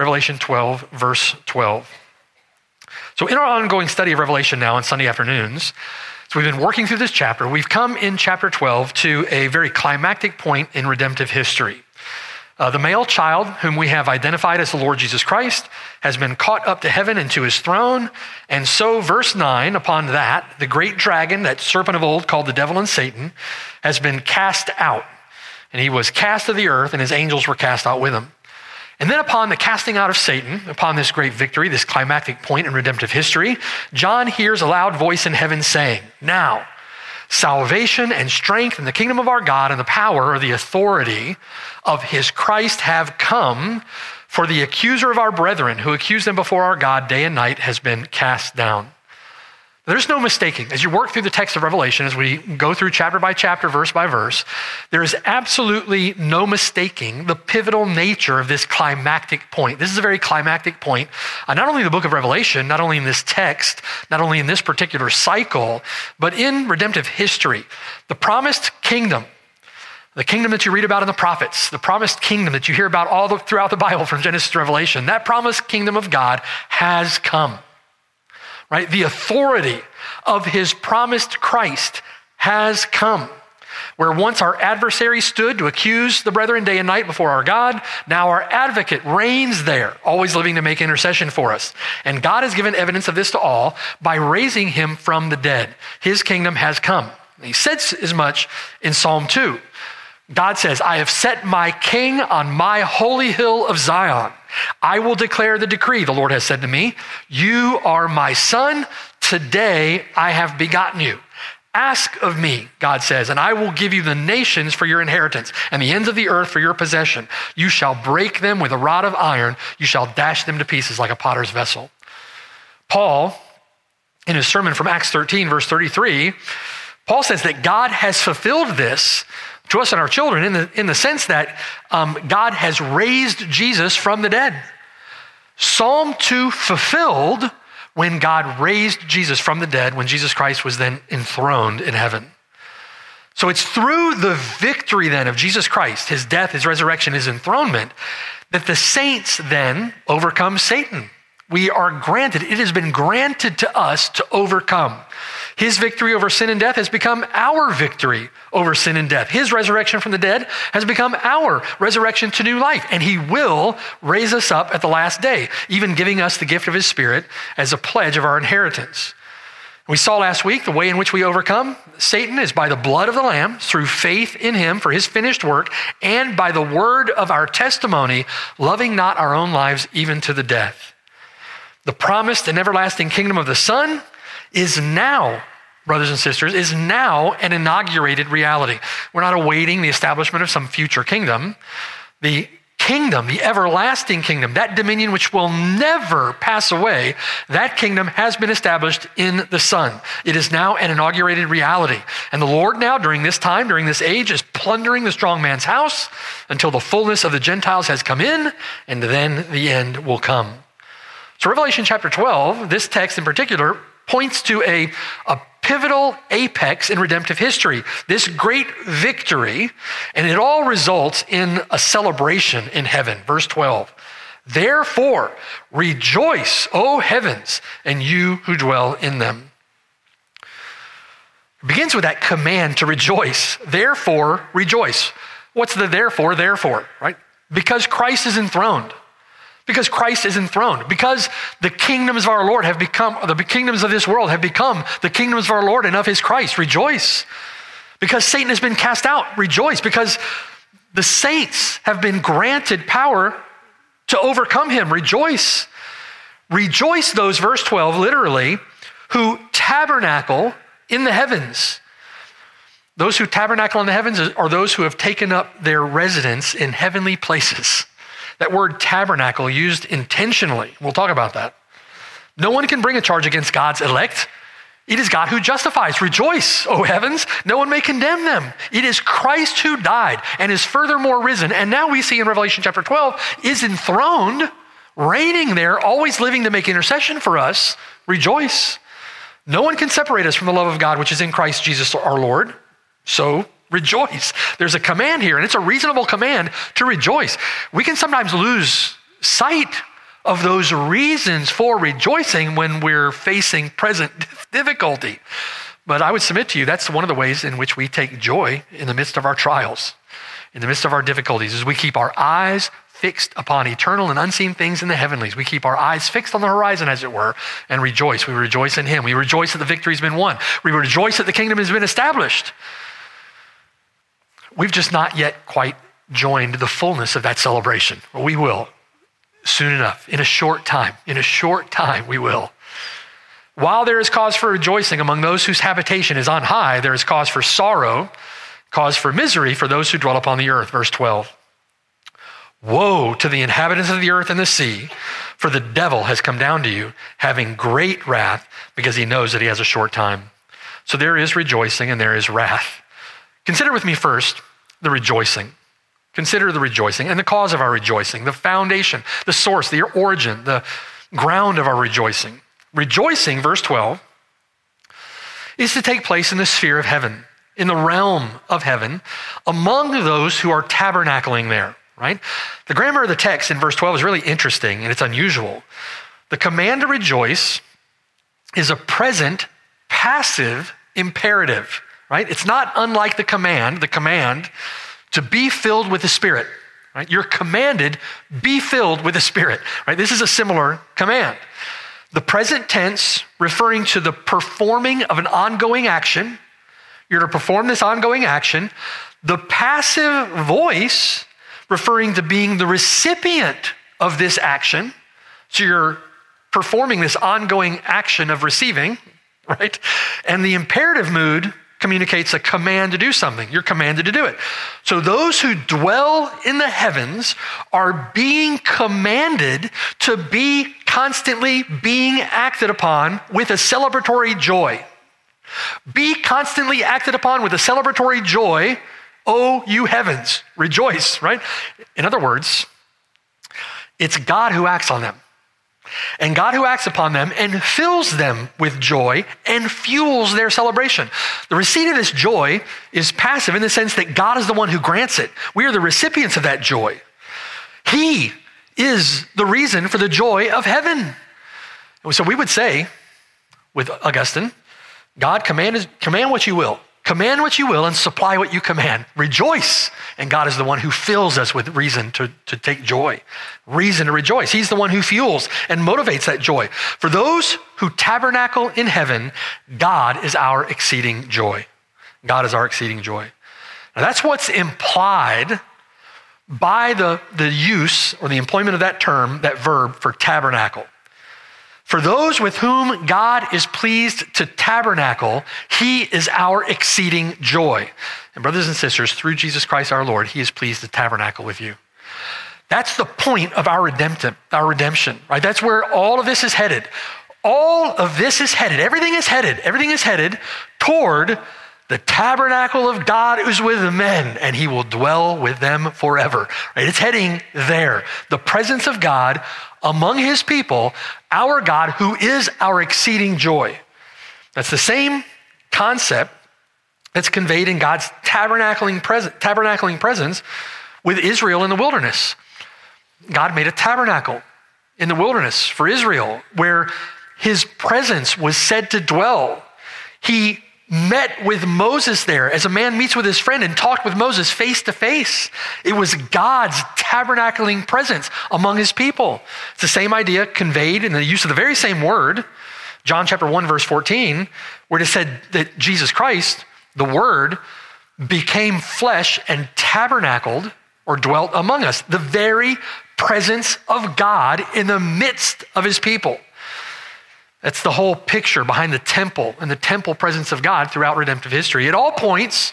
Revelation 12, verse 12. So, in our ongoing study of Revelation now on Sunday afternoons, so we've been working through this chapter. We've come in chapter 12 to a very climactic point in redemptive history. Uh, the male child, whom we have identified as the Lord Jesus Christ, has been caught up to heaven and to his throne. And so, verse 9, upon that, the great dragon, that serpent of old called the devil and Satan, has been cast out. And he was cast to the earth, and his angels were cast out with him. And then, upon the casting out of Satan, upon this great victory, this climactic point in redemptive history, John hears a loud voice in heaven saying, Now, salvation and strength and the kingdom of our God and the power or the authority of his Christ have come, for the accuser of our brethren, who accused them before our God day and night, has been cast down. There's no mistaking. As you work through the text of Revelation, as we go through chapter by chapter, verse by verse, there is absolutely no mistaking the pivotal nature of this climactic point. This is a very climactic point, uh, not only in the book of Revelation, not only in this text, not only in this particular cycle, but in redemptive history. The promised kingdom the kingdom that you read about in the prophets, the promised kingdom that you hear about all the, throughout the Bible from Genesis to Revelation, that promised kingdom of God has come right? The authority of his promised Christ has come. Where once our adversary stood to accuse the brethren day and night before our God, now our advocate reigns there, always living to make intercession for us. And God has given evidence of this to all by raising him from the dead. His kingdom has come. He says as much in Psalm 2. God says, I have set my king on my holy hill of Zion. I will declare the decree, the Lord has said to me. You are my son. Today I have begotten you. Ask of me, God says, and I will give you the nations for your inheritance and the ends of the earth for your possession. You shall break them with a rod of iron. You shall dash them to pieces like a potter's vessel. Paul, in his sermon from Acts 13, verse 33, Paul says that God has fulfilled this to us and our children in the, in the sense that um, God has raised Jesus from the dead. Psalm 2 fulfilled when God raised Jesus from the dead, when Jesus Christ was then enthroned in heaven. So it's through the victory then of Jesus Christ, his death, his resurrection, his enthronement, that the saints then overcome Satan. We are granted, it has been granted to us to overcome. His victory over sin and death has become our victory over sin and death. His resurrection from the dead has become our resurrection to new life. And He will raise us up at the last day, even giving us the gift of His Spirit as a pledge of our inheritance. We saw last week the way in which we overcome Satan is by the blood of the Lamb, through faith in Him for His finished work, and by the word of our testimony, loving not our own lives even to the death. The promised and everlasting kingdom of the Son is now brothers and sisters, is now an inaugurated reality. We're not awaiting the establishment of some future kingdom. The kingdom, the everlasting kingdom, that dominion which will never pass away, that kingdom has been established in the Son. It is now an inaugurated reality. And the Lord now, during this time, during this age, is plundering the strong man's house until the fullness of the Gentiles has come in, and then the end will come. So, Revelation chapter 12, this text in particular, points to a, a pivotal apex in redemptive history, this great victory, and it all results in a celebration in heaven. Verse 12. Therefore, rejoice, O heavens, and you who dwell in them. It begins with that command to rejoice. Therefore, rejoice. What's the therefore, therefore, right? Because Christ is enthroned. Because Christ is enthroned. Because the kingdoms of our Lord have become, the kingdoms of this world have become the kingdoms of our Lord and of his Christ. Rejoice. Because Satan has been cast out. Rejoice. Because the saints have been granted power to overcome him. Rejoice. Rejoice, those, verse 12, literally, who tabernacle in the heavens. Those who tabernacle in the heavens are those who have taken up their residence in heavenly places. That word tabernacle used intentionally. We'll talk about that. No one can bring a charge against God's elect. It is God who justifies. Rejoice, O heavens. No one may condemn them. It is Christ who died and is furthermore risen. And now we see in Revelation chapter 12 is enthroned, reigning there, always living to make intercession for us. Rejoice. No one can separate us from the love of God, which is in Christ Jesus our Lord. So rejoice. There's a command here, and it's a reasonable command to rejoice. We can sometimes lose sight of those reasons for rejoicing when we're facing present difficulty. But I would submit to you that's one of the ways in which we take joy in the midst of our trials, in the midst of our difficulties, is we keep our eyes fixed upon eternal and unseen things in the heavenlies. We keep our eyes fixed on the horizon, as it were, and rejoice. We rejoice in Him. We rejoice that the victory's been won. We rejoice that the kingdom has been established. We've just not yet quite joined the fullness of that celebration. We will soon enough, in a short time. In a short time, we will. While there is cause for rejoicing among those whose habitation is on high, there is cause for sorrow, cause for misery for those who dwell upon the earth. Verse 12. Woe to the inhabitants of the earth and the sea, for the devil has come down to you, having great wrath, because he knows that he has a short time. So there is rejoicing and there is wrath. Consider with me first the rejoicing. Consider the rejoicing and the cause of our rejoicing, the foundation, the source, the origin, the ground of our rejoicing. Rejoicing, verse 12, is to take place in the sphere of heaven, in the realm of heaven, among those who are tabernacling there, right? The grammar of the text in verse 12 is really interesting and it's unusual. The command to rejoice is a present passive imperative, right? It's not unlike the command, the command to be filled with the Spirit. Right? You're commanded, be filled with the Spirit. Right? This is a similar command. The present tense referring to the performing of an ongoing action. You're to perform this ongoing action. The passive voice referring to being the recipient of this action. So you're performing this ongoing action of receiving, right? And the imperative mood communicates a command to do something. You're commanded to do it. So those who dwell in the heavens are being commanded to be constantly being acted upon with a celebratory joy. Be constantly acted upon with a celebratory joy, O you heavens, rejoice, right? In other words, it's God who acts on them. And God who acts upon them and fills them with joy and fuels their celebration. The receipt of this joy is passive in the sense that God is the one who grants it. We are the recipients of that joy. He is the reason for the joy of heaven. So we would say with Augustine, God command, command what you will. Command what you will and supply what you command. Rejoice. And God is the one who fills us with reason to, to take joy, reason to rejoice. He's the one who fuels and motivates that joy. For those who tabernacle in heaven, God is our exceeding joy. God is our exceeding joy. Now that's what's implied by the, the use or the employment of that term, that verb for tabernacle. For those with whom God is pleased to tabernacle, he is our exceeding joy. And, brothers and sisters, through Jesus Christ our Lord, he is pleased to tabernacle with you. That's the point of our redemption, our redemption, right? That's where all of this is headed. All of this is headed, everything is headed, everything is headed toward the tabernacle of God is with men, and he will dwell with them forever. Right? It's heading there. The presence of God among his people, our God, who is our exceeding joy. That's the same concept that's conveyed in God's tabernacling, tabernacling presence with Israel in the wilderness. God made a tabernacle in the wilderness for Israel where his presence was said to dwell. He met with Moses there as a man meets with his friend and talked with Moses face to face. It was God's tabernacling presence among his people. It's the same idea conveyed in the use of the very same word, John chapter 1, verse 14, where it said that Jesus Christ, the Word, became flesh and tabernacled or dwelt among us. The very presence of God in the midst of his people. That's the whole picture behind the temple and the temple presence of God throughout redemptive history. It all points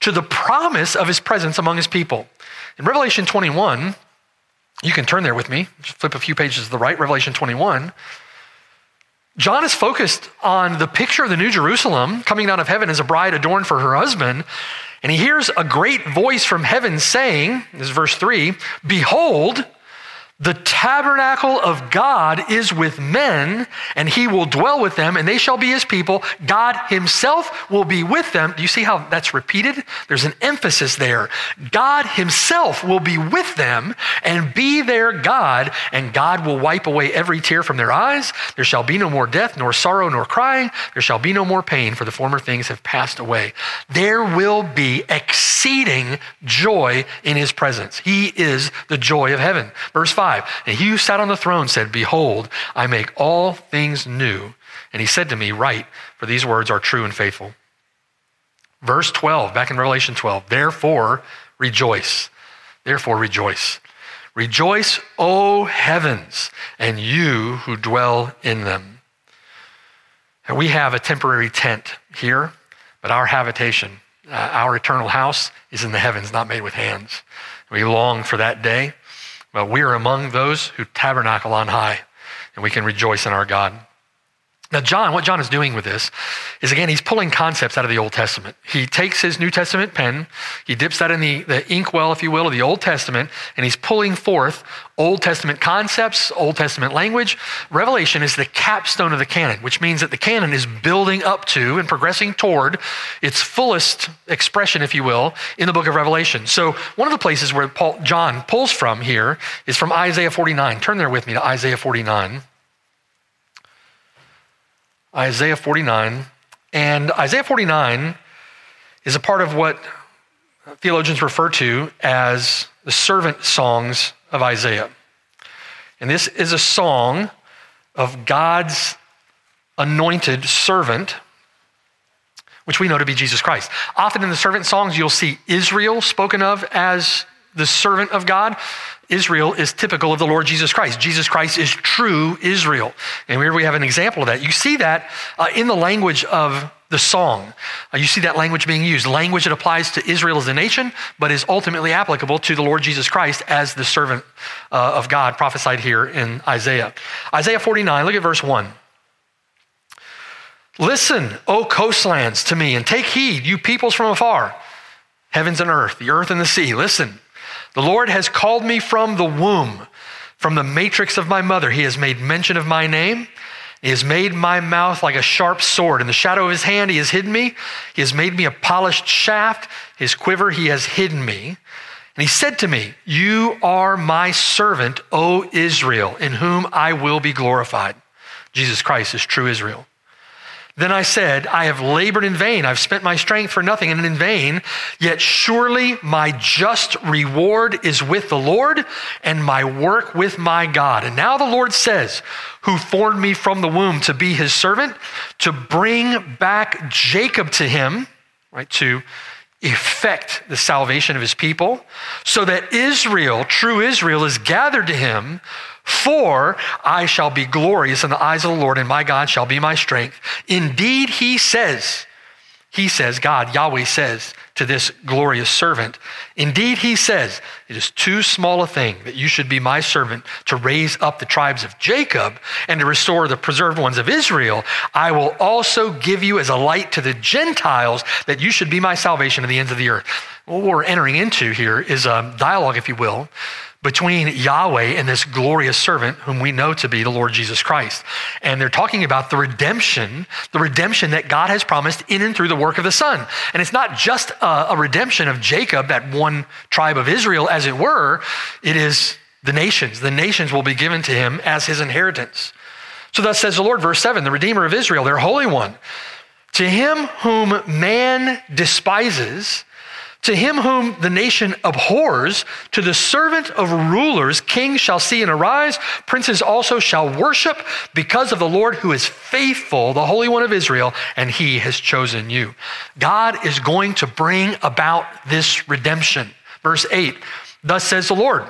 to the promise of his presence among his people. In Revelation 21, You can turn there with me, just flip a few pages to the right, Revelation 21. John is focused on the picture of the New Jerusalem coming down of heaven as a bride adorned for her husband. And he hears a great voice from heaven saying, this is verse 3 Behold, the tabernacle of God is with men, and he will dwell with them, and they shall be his people. God himself will be with them. Do you see how that's repeated? There's an emphasis there. God himself will be with them and be their God, and God will wipe away every tear from their eyes. There shall be no more death, nor sorrow, nor crying. There shall be no more pain, for the former things have passed away. There will be exceeding joy in his presence. He is the joy of heaven. Verse 5. 5. And he who sat on the throne said, Behold, I make all things new. And he said to me, Write, for these words are true and faithful. Verse 12, back in Revelation 12, therefore rejoice. Therefore rejoice. Rejoice, O heavens, and you who dwell in them. And we have a temporary tent here, but our habitation, uh, our eternal house, is in the heavens, not made with hands. We long for that day. But we are among those who tabernacle on high, and we can rejoice in our God. Now, John, what John is doing with this is again, he's pulling concepts out of the Old Testament. He takes his New Testament pen, he dips that in the, the inkwell, if you will, of the Old Testament, and he's pulling forth Old Testament concepts, Old Testament language. Revelation is the capstone of the canon, which means that the canon is building up to and progressing toward its fullest expression, if you will, in the book of Revelation. So, one of the places where Paul, John pulls from here is from Isaiah 49. Turn there with me to Isaiah 49. Isaiah 49. And Isaiah 49 is a part of what theologians refer to as the servant songs of Isaiah. And this is a song of God's anointed servant, which we know to be Jesus Christ. Often in the servant songs, you'll see Israel spoken of as the servant of God. Israel is typical of the Lord Jesus Christ. Jesus Christ is true Israel. And here we have an example of that. You see that uh, in the language of the song. Uh, you see that language being used, language that applies to Israel as a nation, but is ultimately applicable to the Lord Jesus Christ as the servant uh, of God prophesied here in Isaiah. Isaiah 49, look at verse 1. Listen, O coastlands, to me, and take heed, you peoples from afar, heavens and earth, the earth and the sea. Listen. The Lord has called me from the womb, from the matrix of my mother. He has made mention of my name. He has made my mouth like a sharp sword. In the shadow of his hand, he has hidden me. He has made me a polished shaft. His quiver, he has hidden me. And he said to me, You are my servant, O Israel, in whom I will be glorified. Jesus Christ is true Israel. Then I said, I have labored in vain. I've spent my strength for nothing and in vain. Yet surely my just reward is with the Lord and my work with my God. And now the Lord says, who formed me from the womb to be his servant, to bring back Jacob to him, right? To effect the salvation of his people, so that Israel, true Israel, is gathered to him for I shall be glorious in the eyes of the Lord, and my God shall be my strength. Indeed, he says, he says, God, Yahweh says to this glorious servant, Indeed, he says, it is too small a thing that you should be my servant to raise up the tribes of Jacob and to restore the preserved ones of Israel. I will also give you as a light to the Gentiles that you should be my salvation to the ends of the earth. What we're entering into here is a dialogue, if you will, between Yahweh and this glorious servant whom we know to be the Lord Jesus Christ. And they're talking about the redemption, the redemption that God has promised in and through the work of the Son. And it's not just a, a redemption of Jacob, that one tribe of Israel, as it were, it is the nations. The nations will be given to him as his inheritance. So thus says the Lord, verse 7 the Redeemer of Israel, their Holy One. To him whom man despises, to him whom the nation abhors, to the servant of rulers, kings shall see and arise, princes also shall worship, because of the Lord who is faithful, the Holy One of Israel, and he has chosen you. God is going to bring about this redemption. Verse 8 Thus says the Lord,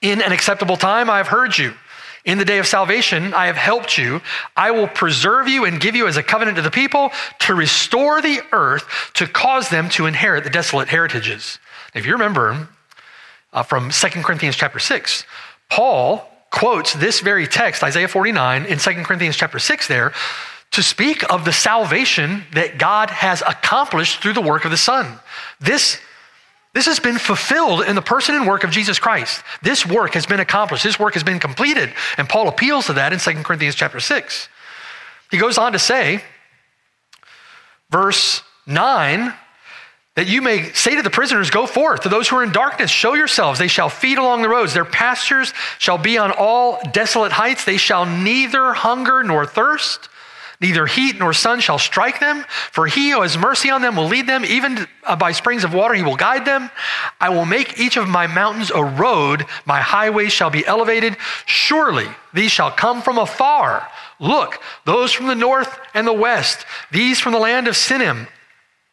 In an acceptable time I have heard you. In the day of salvation, I have helped you. I will preserve you and give you as a covenant to the people to restore the earth, to cause them to inherit the desolate heritages. If you remember, uh, from 2 Corinthians chapter 6. Paul quotes this very text, Isaiah 49, in 2 Corinthians chapter 6 there, to speak of the salvation that God has accomplished through the work of the Son. This, this has been fulfilled in the person and work of Jesus Christ. This work has been accomplished. This work has been completed. And Paul appeals to that in 2 Corinthians chapter 6. He goes on to say, verse 9, that you may say to the prisoners, Go forth. To those who are in darkness, show yourselves. They shall feed along the roads. Their pastures shall be on all desolate heights. They shall neither hunger nor thirst. Neither heat nor sun shall strike them, for he who has mercy on them will lead them. Even uh, by springs of water, he will guide them. I will make each of my mountains a road. My highways shall be elevated. Surely these shall come from afar. Look, those from the north and the west, these from the land of Sinim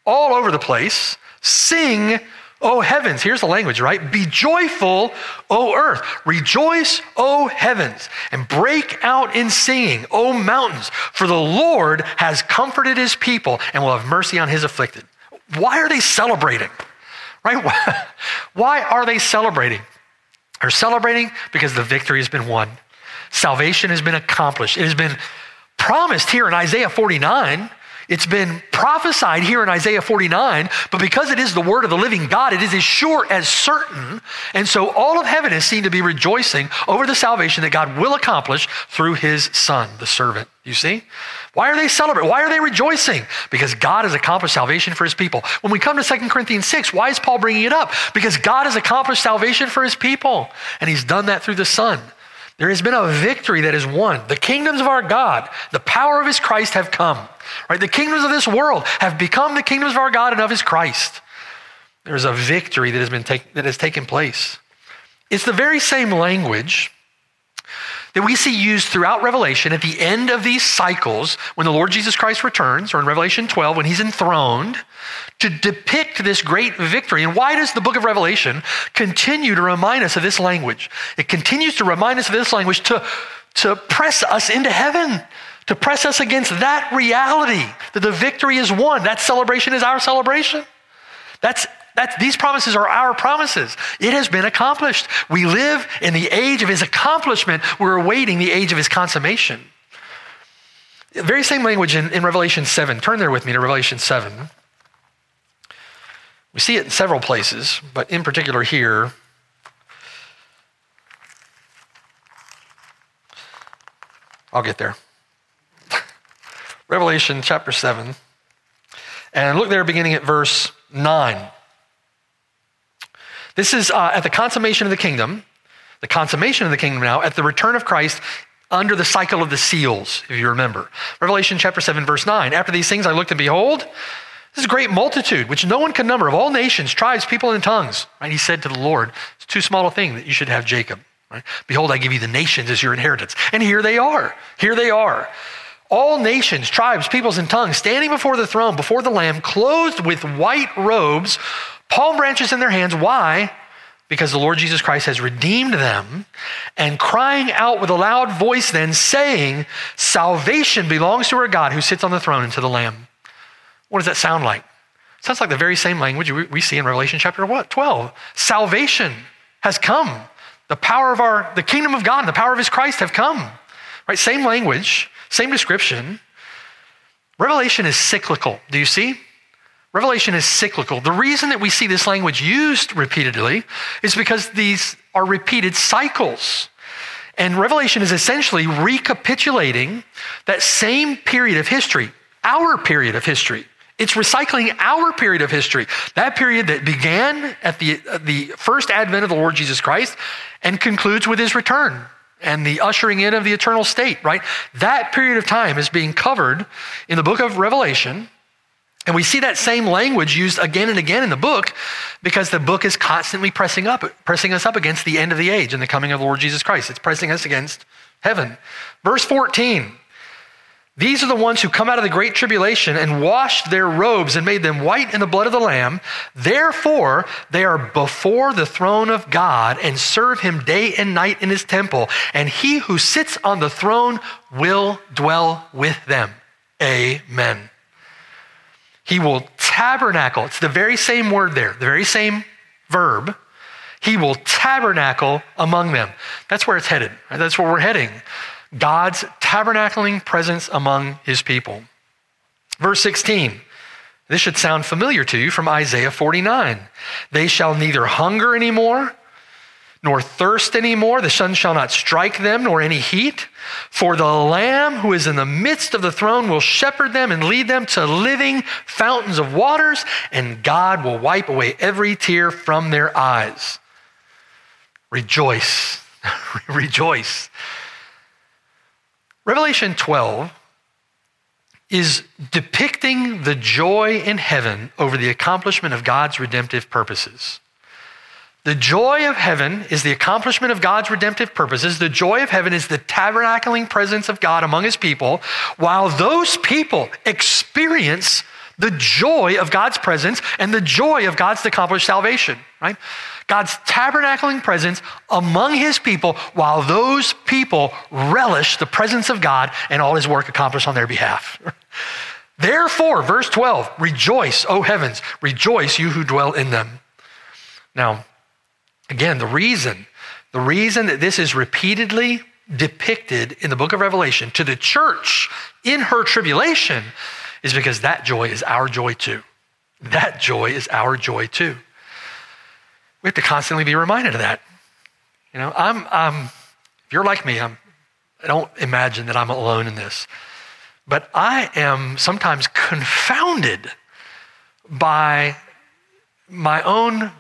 all over the place. Sing, O heavens. Here's the language, right? Be joyful, O earth. Rejoice, O heavens. And break out in singing, O mountains. For the Lord has comforted his people and will have mercy on his afflicted. Why are they celebrating? Right? Why are they celebrating? They're celebrating because the victory has been won. Salvation has been accomplished. It has been promised here in Isaiah 49 it's been prophesied here in Isaiah 49, but because it is the word of the living God, it is as sure as certain. And so all of heaven is seen to be rejoicing over the salvation that God will accomplish through his son, the servant. You see? Why are they celebrating? Why are they rejoicing? Because God has accomplished salvation for his people. When we come to 2 Corinthians 6, why is Paul bringing it up? Because God has accomplished salvation for his people, and he's done that through the Son. There has been a victory that is won. The kingdoms of our God, the power of his Christ have come. Right? The kingdoms of this world have become the kingdoms of our God and of his Christ. There's a victory that has been take, that has taken place. It's the very same language that we see used throughout Revelation at the end of these cycles when the Lord Jesus Christ returns, or in Revelation 12 when he's enthroned, to depict this great victory. And why does the book of Revelation continue to remind us of this language? It continues to remind us of this language to, to press us into heaven, to press us against that reality that the victory is won. That celebration is our celebration. That's these promises are our promises. It has been accomplished. We live in the age of his accomplishment. We're awaiting the age of his consummation. Very same language in, in Revelation 7. Turn there with me to Revelation 7. We see it in several places, but in particular here. I'll get there. Revelation chapter 7. And look there beginning at verse 9. This is uh, at the consummation of the kingdom, the consummation of the kingdom now, at the return of Christ under the cycle of the seals, if you remember. Revelation chapter 7, verse 9. After these things I looked and behold, this is a great multitude, which no one can number, of all nations, tribes, people, and tongues. Right? He said to the Lord, It's too small a thing that you should have Jacob. Right? Behold, I give you the nations as your inheritance. And here they are. Here they are. All nations, tribes, peoples, and tongues standing before the throne, before the Lamb, clothed with white robes palm branches in their hands. Why? Because the Lord Jesus Christ has redeemed them and crying out with a loud voice, then saying, Salvation belongs to our God who sits on the throne and to the Lamb. What does that sound like? Sounds like the very same language we see in Revelation chapter what? 12. Salvation has come. The power of our, the kingdom of God and the power of his Christ have come. Right? Same language, same description. Revelation is cyclical. Do you see? Revelation is cyclical. The reason that we see this language used repeatedly is because these are repeated cycles. And Revelation is essentially recapitulating that same period of history, our period of history. It's recycling our period of history, that period that began at the, the first advent of the Lord Jesus Christ and concludes with his return and the ushering in of the eternal state, right? That period of time is being covered in the book of Revelation and we see that same language used again and again in the book because the book is constantly pressing up, pressing us up against the end of the age and the coming of the Lord Jesus Christ. It's pressing us against heaven. Verse 14. These are the ones who come out of the great tribulation and washed their robes and made them white in the blood of the Lamb. Therefore, they are before the throne of God and serve him day and night in his temple. And he who sits on the throne will dwell with them. Amen. He will tabernacle. It's the very same word there, the very same verb. He will tabernacle among them. That's where it's headed. Right? That's where we're heading. God's tabernacling presence among his people. Verse 16. This should sound familiar to you from Isaiah 49. They shall neither hunger anymore nor thirst anymore. The sun shall not strike them, nor any heat. For the Lamb who is in the midst of the throne will shepherd them and lead them to living fountains of waters, and God will wipe away every tear from their eyes. Rejoice. Rejoice. Revelation 12 is depicting the joy in heaven over the accomplishment of God's redemptive purposes. The joy of heaven is the accomplishment of God's redemptive purposes. The joy of heaven is the tabernacling presence of God among his people, while those people experience the joy of God's presence and the joy of God's accomplished salvation, right? God's tabernacling presence among his people while those people relish the presence of God and all his work accomplished on their behalf. Therefore, verse 12, rejoice, O heavens, rejoice, you who dwell in them. Now, again, the reason, the reason that this is repeatedly depicted in the book of Revelation to the church in her tribulation is because that joy is our joy too. That joy is our joy too. We have to constantly be reminded of that. You know, I'm, I'm if you're like me, I'm, I don't imagine that I'm alone in this. But I am sometimes confounded by my own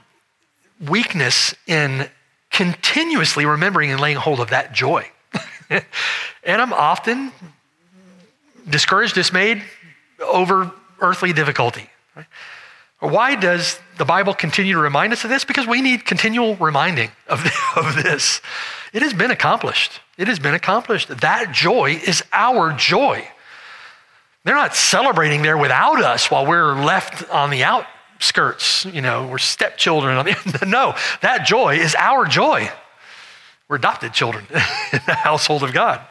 weakness in continuously remembering and laying hold of that joy. and I'm often discouraged, dismayed over earthly difficulty. Why does the Bible continue to remind us of this? Because we need continual reminding of, of this. It has been accomplished. It has been accomplished. That joy is our joy. They're not celebrating there without us while we're left on the outskirts. You know, we're stepchildren. No, that joy is our joy. We're adopted children in the household of God.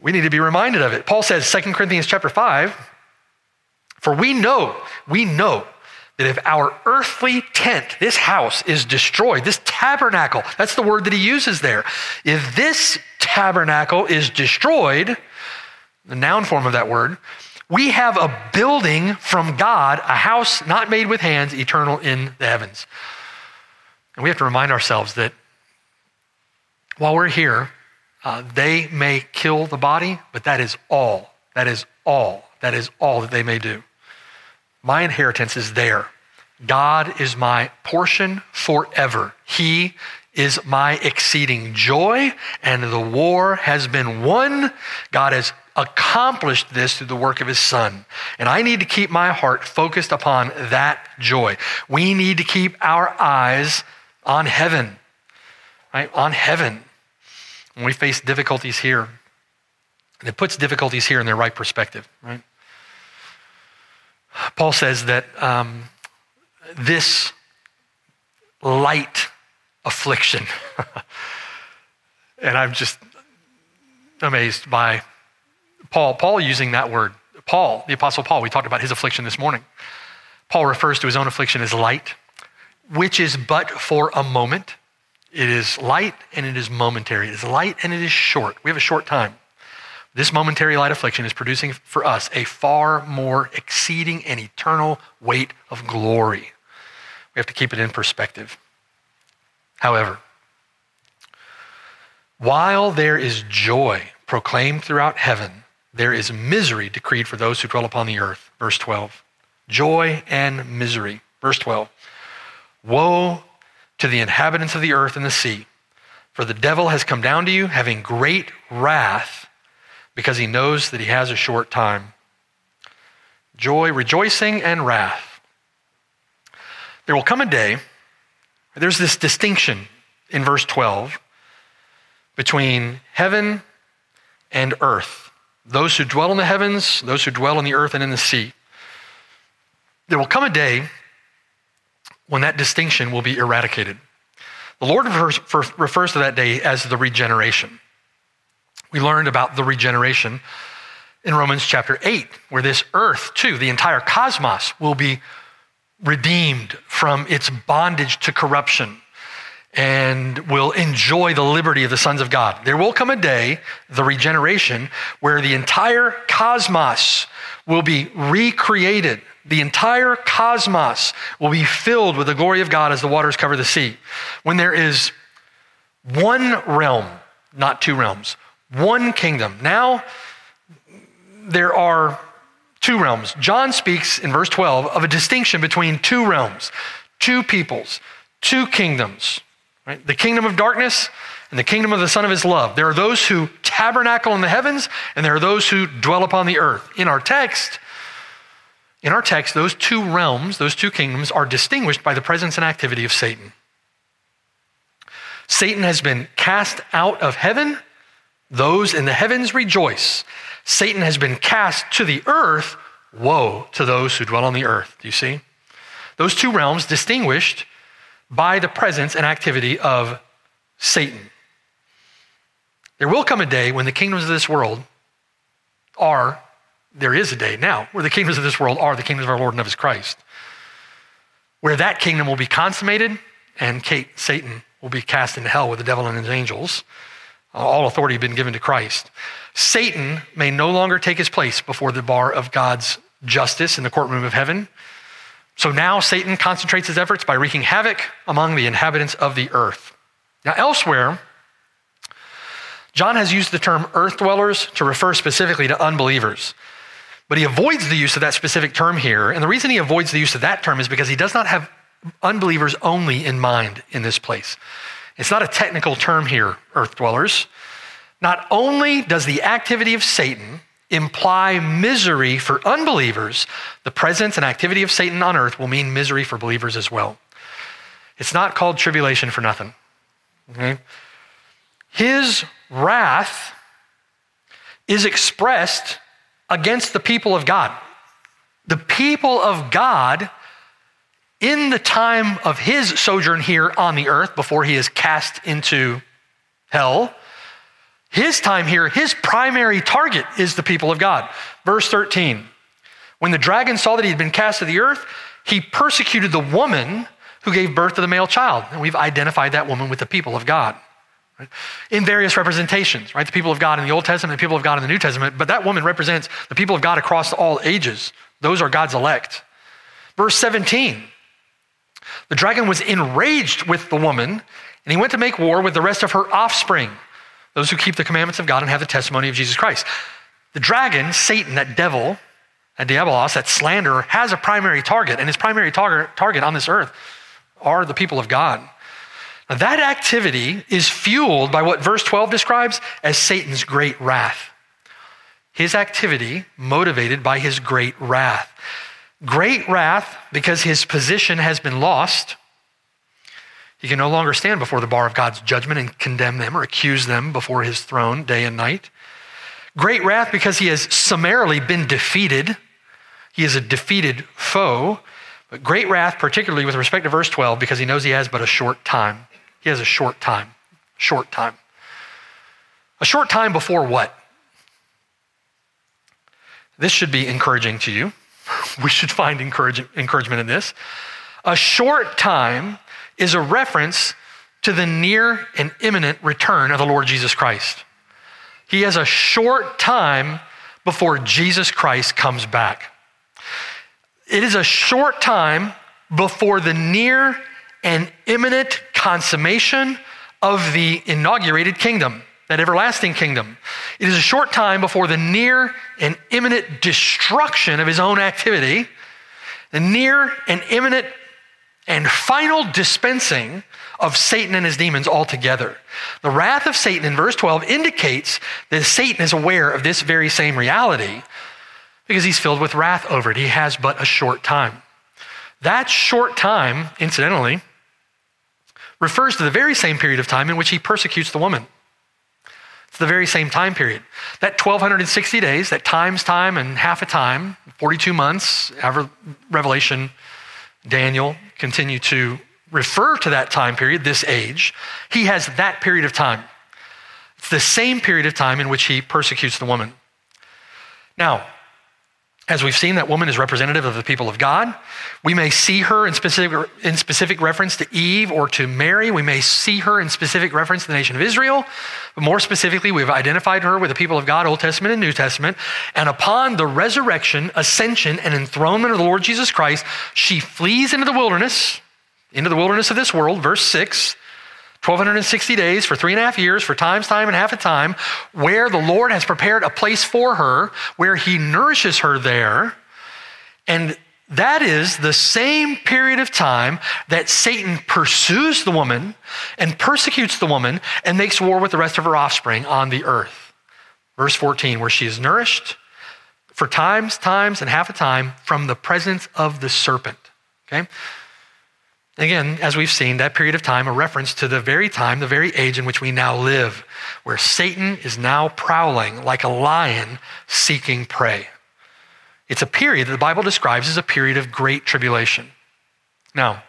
We need to be reminded of it. Paul says, 2 Corinthians chapter 5, for we know, we know that if our earthly tent, this house, is destroyed, this tabernacle, that's the word that he uses there. If this tabernacle is destroyed, the noun form of that word, we have a building from God, a house not made with hands, eternal in the heavens. And we have to remind ourselves that while we're here, uh, they may kill the body, but that is all. That is all. That is all that they may do. My inheritance is there. God is my portion forever. He is my exceeding joy, and the war has been won. God has accomplished this through the work of his son. And I need to keep my heart focused upon that joy. We need to keep our eyes on heaven, right? On heaven. When we face difficulties here, and it puts difficulties here in their right perspective, right? Paul says that um, this light affliction, and I'm just amazed by Paul. Paul using that word. Paul, the Apostle Paul, we talked about his affliction this morning. Paul refers to his own affliction as light, which is but for a moment. It is light and it is momentary. It is light and it is short. We have a short time. This momentary light affliction is producing for us a far more exceeding and eternal weight of glory. We have to keep it in perspective. However, while there is joy proclaimed throughout heaven, there is misery decreed for those who dwell upon the earth. Verse 12. Joy and misery. Verse 12. Woe to the inhabitants of the earth and the sea, for the devil has come down to you, having great wrath because he knows that he has a short time. Joy, rejoicing, and wrath. There will come a day, there's this distinction in verse 12 between heaven and earth. Those who dwell in the heavens, those who dwell in the earth and in the sea. There will come a day when that distinction will be eradicated. The Lord refers, refers to that day as the regeneration. We learned about the regeneration in Romans chapter 8, where this earth, too, the entire cosmos, will be redeemed from its bondage to corruption and will enjoy the liberty of the sons of God. There will come a day, the regeneration, where the entire cosmos will be recreated. The entire cosmos will be filled with the glory of God as the waters cover the sea. When there is one realm, not two realms, one kingdom. Now, there are two realms. John speaks in verse 12 of a distinction between two realms, two peoples, two kingdoms. Right? The kingdom of darkness and the kingdom of the Son of His love. There are those who tabernacle in the heavens, and there are those who dwell upon the earth. In our text, in our text, those two realms, those two kingdoms, are distinguished by the presence and activity of Satan. Satan has been cast out of heaven. Those in the heavens rejoice. Satan has been cast to the earth. Woe to those who dwell on the earth. Do you see? Those two realms distinguished by the presence and activity of Satan. There will come a day when the kingdoms of this world are, there is a day now, where the kingdoms of this world are the kingdoms of our Lord and of his Christ, where that kingdom will be consummated and Satan will be cast into hell with the devil and his angels. Uh, all authority has been given to Christ. Satan may no longer take his place before the bar of God's justice in the courtroom of heaven. So now Satan concentrates his efforts by wreaking havoc among the inhabitants of the earth. Now, elsewhere, John has used the term earth dwellers to refer specifically to unbelievers. But he avoids the use of that specific term here. And the reason he avoids the use of that term is because he does not have unbelievers only in mind in this place. It's not a technical term here, earth dwellers. Not only does the activity of Satan imply misery for unbelievers, the presence and activity of Satan on earth will mean misery for believers as well. It's not called tribulation for nothing. Okay? His wrath is expressed against the people of God. The people of God, in the time of his sojourn here on the earth before he is cast into hell, his time here, his primary target is the people of God. Verse 13 When the dragon saw that he had been cast to the earth, he persecuted the woman who gave birth to the male child. And we've identified that woman with the people of God. In various representations, right? The people of God in the Old Testament, the people of God in the New Testament, but that woman represents the people of God across all ages. Those are God's elect. Verse 17 The dragon was enraged with the woman, and he went to make war with the rest of her offspring those who keep the commandments of God and have the testimony of Jesus Christ. The dragon, Satan, that devil, that diabolos, that slanderer, has a primary target, and his primary target, target on this earth are the people of God. Now, that activity is fueled by what verse 12 describes as Satan's great wrath. His activity motivated by his great wrath. Great wrath because his position has been lost he can no longer stand before the bar of God's judgment and condemn them or accuse them before his throne day and night. Great wrath because he has summarily been defeated. He is a defeated foe. But great wrath, particularly with respect to verse 12, because he knows he has but a short time. He has a short time. Short time. A short time before what? This should be encouraging to you. We should find encouragement in this. A short time is a reference to the near and imminent return of the Lord Jesus Christ. He has a short time before Jesus Christ comes back. It is a short time before the near and imminent consummation of the inaugurated kingdom, that everlasting kingdom. It is a short time before the near and imminent destruction of his own activity, the near and imminent and final dispensing of Satan and his demons altogether. The wrath of Satan in verse 12 indicates that Satan is aware of this very same reality because he's filled with wrath over it. He has but a short time. That short time, incidentally, refers to the very same period of time in which he persecutes the woman. It's the very same time period. That 1260 days, that times time and half a time, 42 months, Revelation Daniel continue to refer to that time period, this age, he has that period of time. It's the same period of time in which he persecutes the woman. Now, As we've seen, that woman is representative of the people of God. We may see her in specific, in specific reference to Eve or to Mary. We may see her in specific reference to the nation of Israel. But more specifically, we've identified her with the people of God, Old Testament and New Testament. And upon the resurrection, ascension, and enthronement of the Lord Jesus Christ, she flees into the wilderness, into the wilderness of this world, verse 6. 1260 days for three and a half years, for times, time, and half a time, where the Lord has prepared a place for her, where He nourishes her there. And that is the same period of time that Satan pursues the woman and persecutes the woman and makes war with the rest of her offspring on the earth. Verse 14, where she is nourished for times, times, and half a time from the presence of the serpent. Okay? Again, as we've seen, that period of time, a reference to the very time, the very age in which we now live, where Satan is now prowling like a lion seeking prey. It's a period that the Bible describes as a period of great tribulation. Now,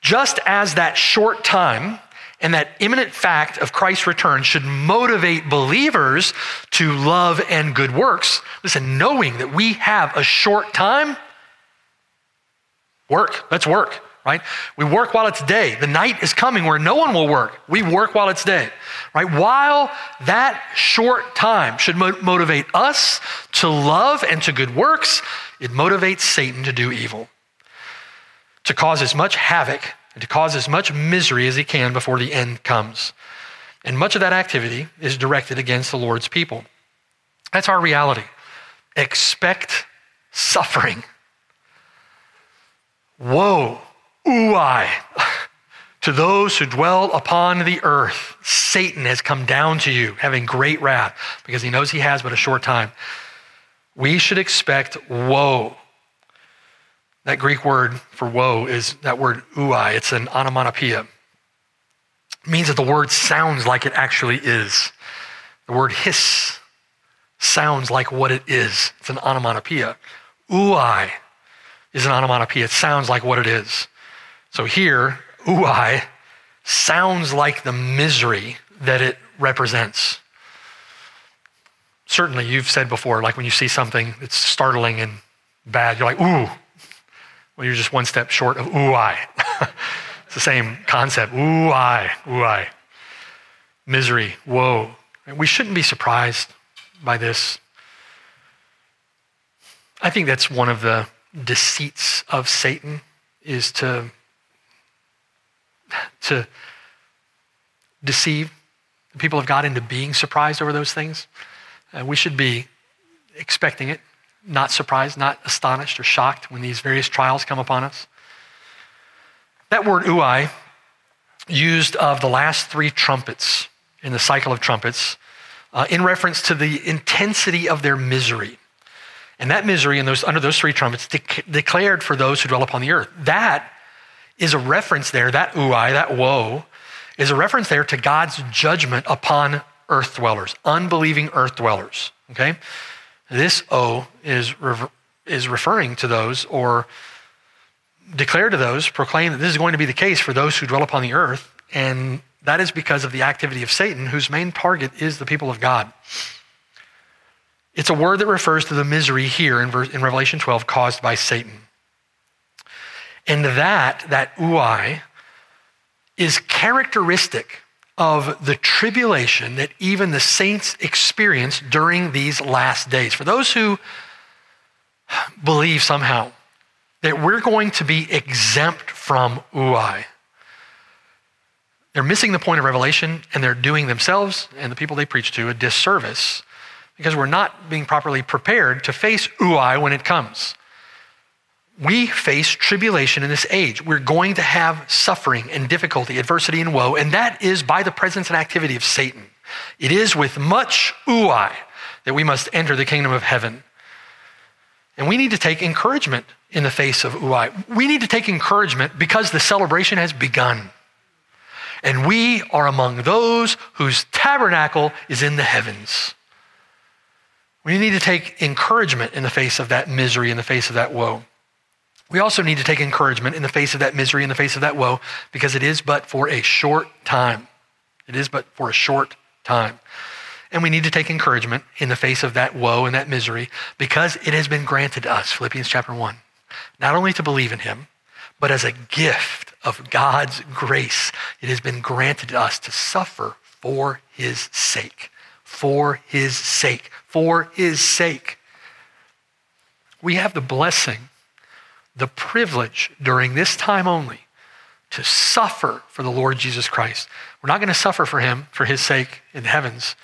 just as that short time and that imminent fact of Christ's return should motivate believers to love and good works, listen, knowing that we have a short time, work, let's work right? We work while it's day. The night is coming where no one will work. We work while it's day, right? While that short time should mo- motivate us to love and to good works, it motivates Satan to do evil, to cause as much havoc and to cause as much misery as he can before the end comes. And much of that activity is directed against the Lord's people. That's our reality. Expect suffering. Woe Uai. To those who dwell upon the earth, Satan has come down to you, having great wrath, because he knows he has but a short time. We should expect woe. That Greek word for woe is that word uai. It's an onomatopoeia. It means that the word sounds like it actually is. The word hiss sounds like what it is. It's an onomatopoeia. Uai is an onomatopoeia. It sounds like what it is. So here, Uai sounds like the misery that it represents. Certainly, you've said before, like when you see something that's startling and bad, you're like, ooh. Well, you're just one step short of Uai. it's the same concept. Uai, Uai. Misery, woe. We shouldn't be surprised by this. I think that's one of the deceits of Satan is to to deceive the people of God into being surprised over those things. Uh, we should be expecting it, not surprised, not astonished or shocked when these various trials come upon us. That word uai, used of the last three trumpets in the cycle of trumpets, uh, in reference to the intensity of their misery. And that misery in those, under those three trumpets de- declared for those who dwell upon the earth. That is a reference there, that uai, that woe, is a reference there to God's judgment upon earth dwellers, unbelieving earth dwellers. Okay? This O is, is referring to those or declare to those, proclaim that this is going to be the case for those who dwell upon the earth. And that is because of the activity of Satan, whose main target is the people of God. It's a word that refers to the misery here in, in Revelation 12 caused by Satan. And that, that uai, is characteristic of the tribulation that even the saints experience during these last days. For those who believe somehow that we're going to be exempt from uai, they're missing the point of revelation and they're doing themselves and the people they preach to a disservice because we're not being properly prepared to face uai when it comes we face tribulation in this age. We're going to have suffering and difficulty, adversity and woe, and that is by the presence and activity of Satan. It is with much uai that we must enter the kingdom of heaven. And we need to take encouragement in the face of uai. We need to take encouragement because the celebration has begun. And we are among those whose tabernacle is in the heavens. We need to take encouragement in the face of that misery, in the face of that woe. We also need to take encouragement in the face of that misery, in the face of that woe, because it is but for a short time. It is but for a short time. And we need to take encouragement in the face of that woe and that misery because it has been granted us, Philippians chapter 1, not only to believe in him, but as a gift of God's grace, it has been granted us to suffer for his sake. For his sake. For his sake. We have the blessing, the privilege during this time only to suffer for the Lord Jesus Christ. We're not going to suffer for him for his sake in the heavens.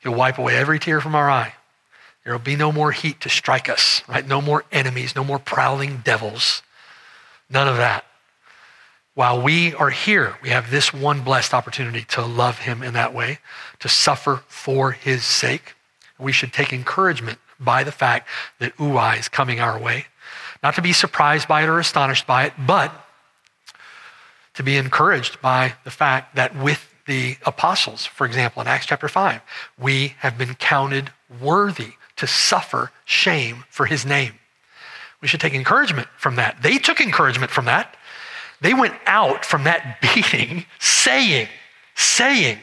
He'll wipe away every tear from our eye. There will be no more heat to strike us, right? No more enemies, no more prowling devils. None of that. While we are here, we have this one blessed opportunity to love him in that way, to suffer for his sake. We should take encouragement by the fact that Uai is coming our way. Not to be surprised by it or astonished by it, but to be encouraged by the fact that with the apostles, for example, in Acts chapter 5, we have been counted worthy to suffer shame for his name. We should take encouragement from that. They took encouragement from that. They went out from that beating saying, saying,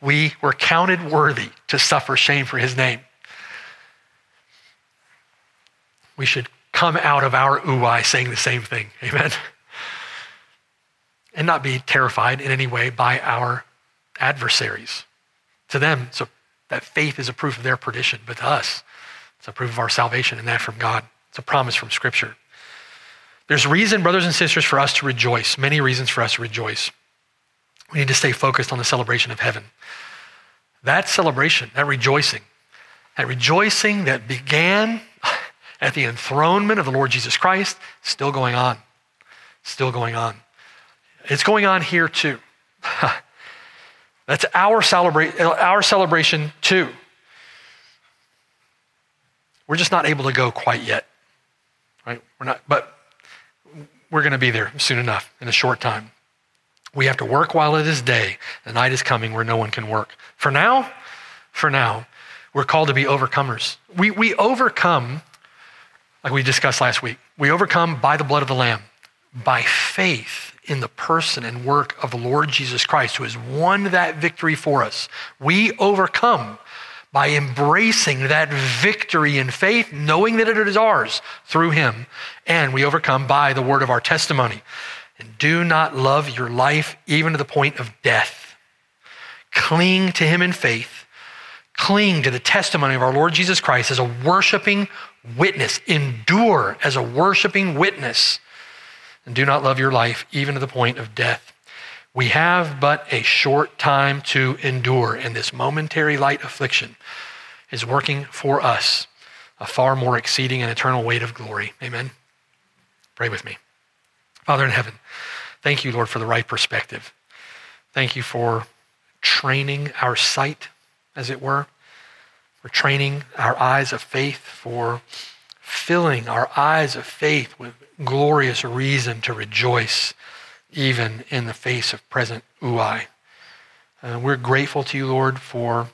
we were counted worthy to suffer shame for his name. We should come out of our uai saying the same thing. Amen. And not be terrified in any way by our adversaries. To them, so that faith is a proof of their perdition, but to us, it's a proof of our salvation and that from God. It's a promise from Scripture. There's reason, brothers and sisters, for us to rejoice, many reasons for us to rejoice. We need to stay focused on the celebration of heaven. That celebration, that rejoicing, that rejoicing that began at the enthronement of the Lord Jesus Christ, still going on. Still going on. It's going on here too. That's our, celebra- our celebration too. We're just not able to go quite yet. Right? We're not, but we're going to be there soon enough in a short time. We have to work while it is day. The night is coming where no one can work. For now, for now, we're called to be overcomers. We, we overcome, like we discussed last week, we overcome by the blood of the Lamb, by faith in the person and work of the Lord Jesus Christ, who has won that victory for us. We overcome by embracing that victory in faith, knowing that it is ours through him. And we overcome by the word of our testimony. And do not love your life even to the point of death. Cling to him in faith. Cling to the testimony of our Lord Jesus Christ as a worshiping witness. Endure as a worshiping witness. And do not love your life even to the point of death. We have but a short time to endure, and this momentary light affliction is working for us a far more exceeding and eternal weight of glory. Amen. Pray with me. Father in heaven, thank you, Lord, for the right perspective. Thank you for training our sight, as it were, for training our eyes of faith, for filling our eyes of faith with glorious reason to rejoice even in the face of present Uai. Uh, we're grateful to you, Lord, for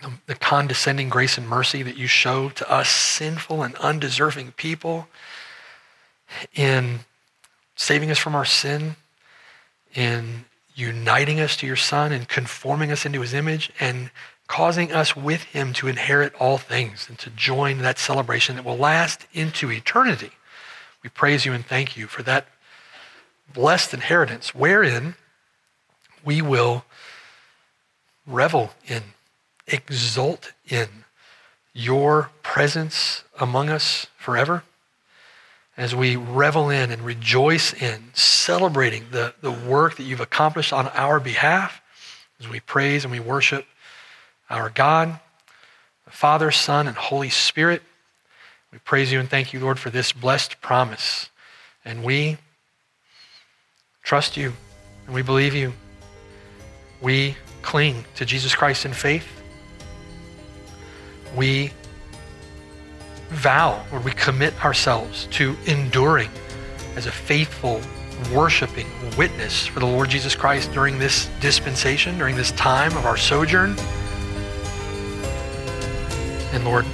the, the condescending grace and mercy that you show to us sinful and undeserving people in saving us from our sin, in uniting us to your Son, and conforming us into his image, and causing us with him to inherit all things and to join that celebration that will last into eternity. We praise you and thank you for that blessed inheritance wherein we will revel in, exult in your presence among us forever. As we revel in and rejoice in celebrating the, the work that you've accomplished on our behalf, as we praise and we worship our God, the Father, Son, and Holy Spirit. We praise you and thank you, Lord, for this blessed promise. And we trust you and we believe you. We cling to Jesus Christ in faith. We vow or we commit ourselves to enduring as a faithful, worshiping witness for the Lord Jesus Christ during this dispensation, during this time of our sojourn. And Lord,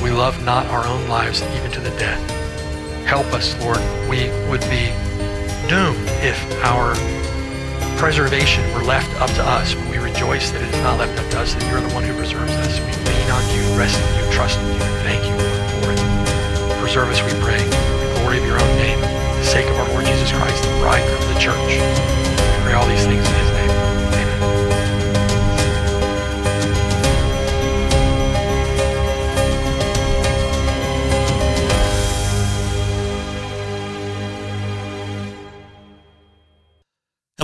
we love not our own lives even to the death. Help us, Lord. We would be doomed if our preservation were left up to us, but we rejoice that it is not left up to us, that you're the one who preserves us. We lean on you, rest in you, trust in you, thank you for it. Preserve us, we pray, the glory of your own name, the sake of our Lord Jesus Christ, the bridegroom of the church. We pray all these things in his name.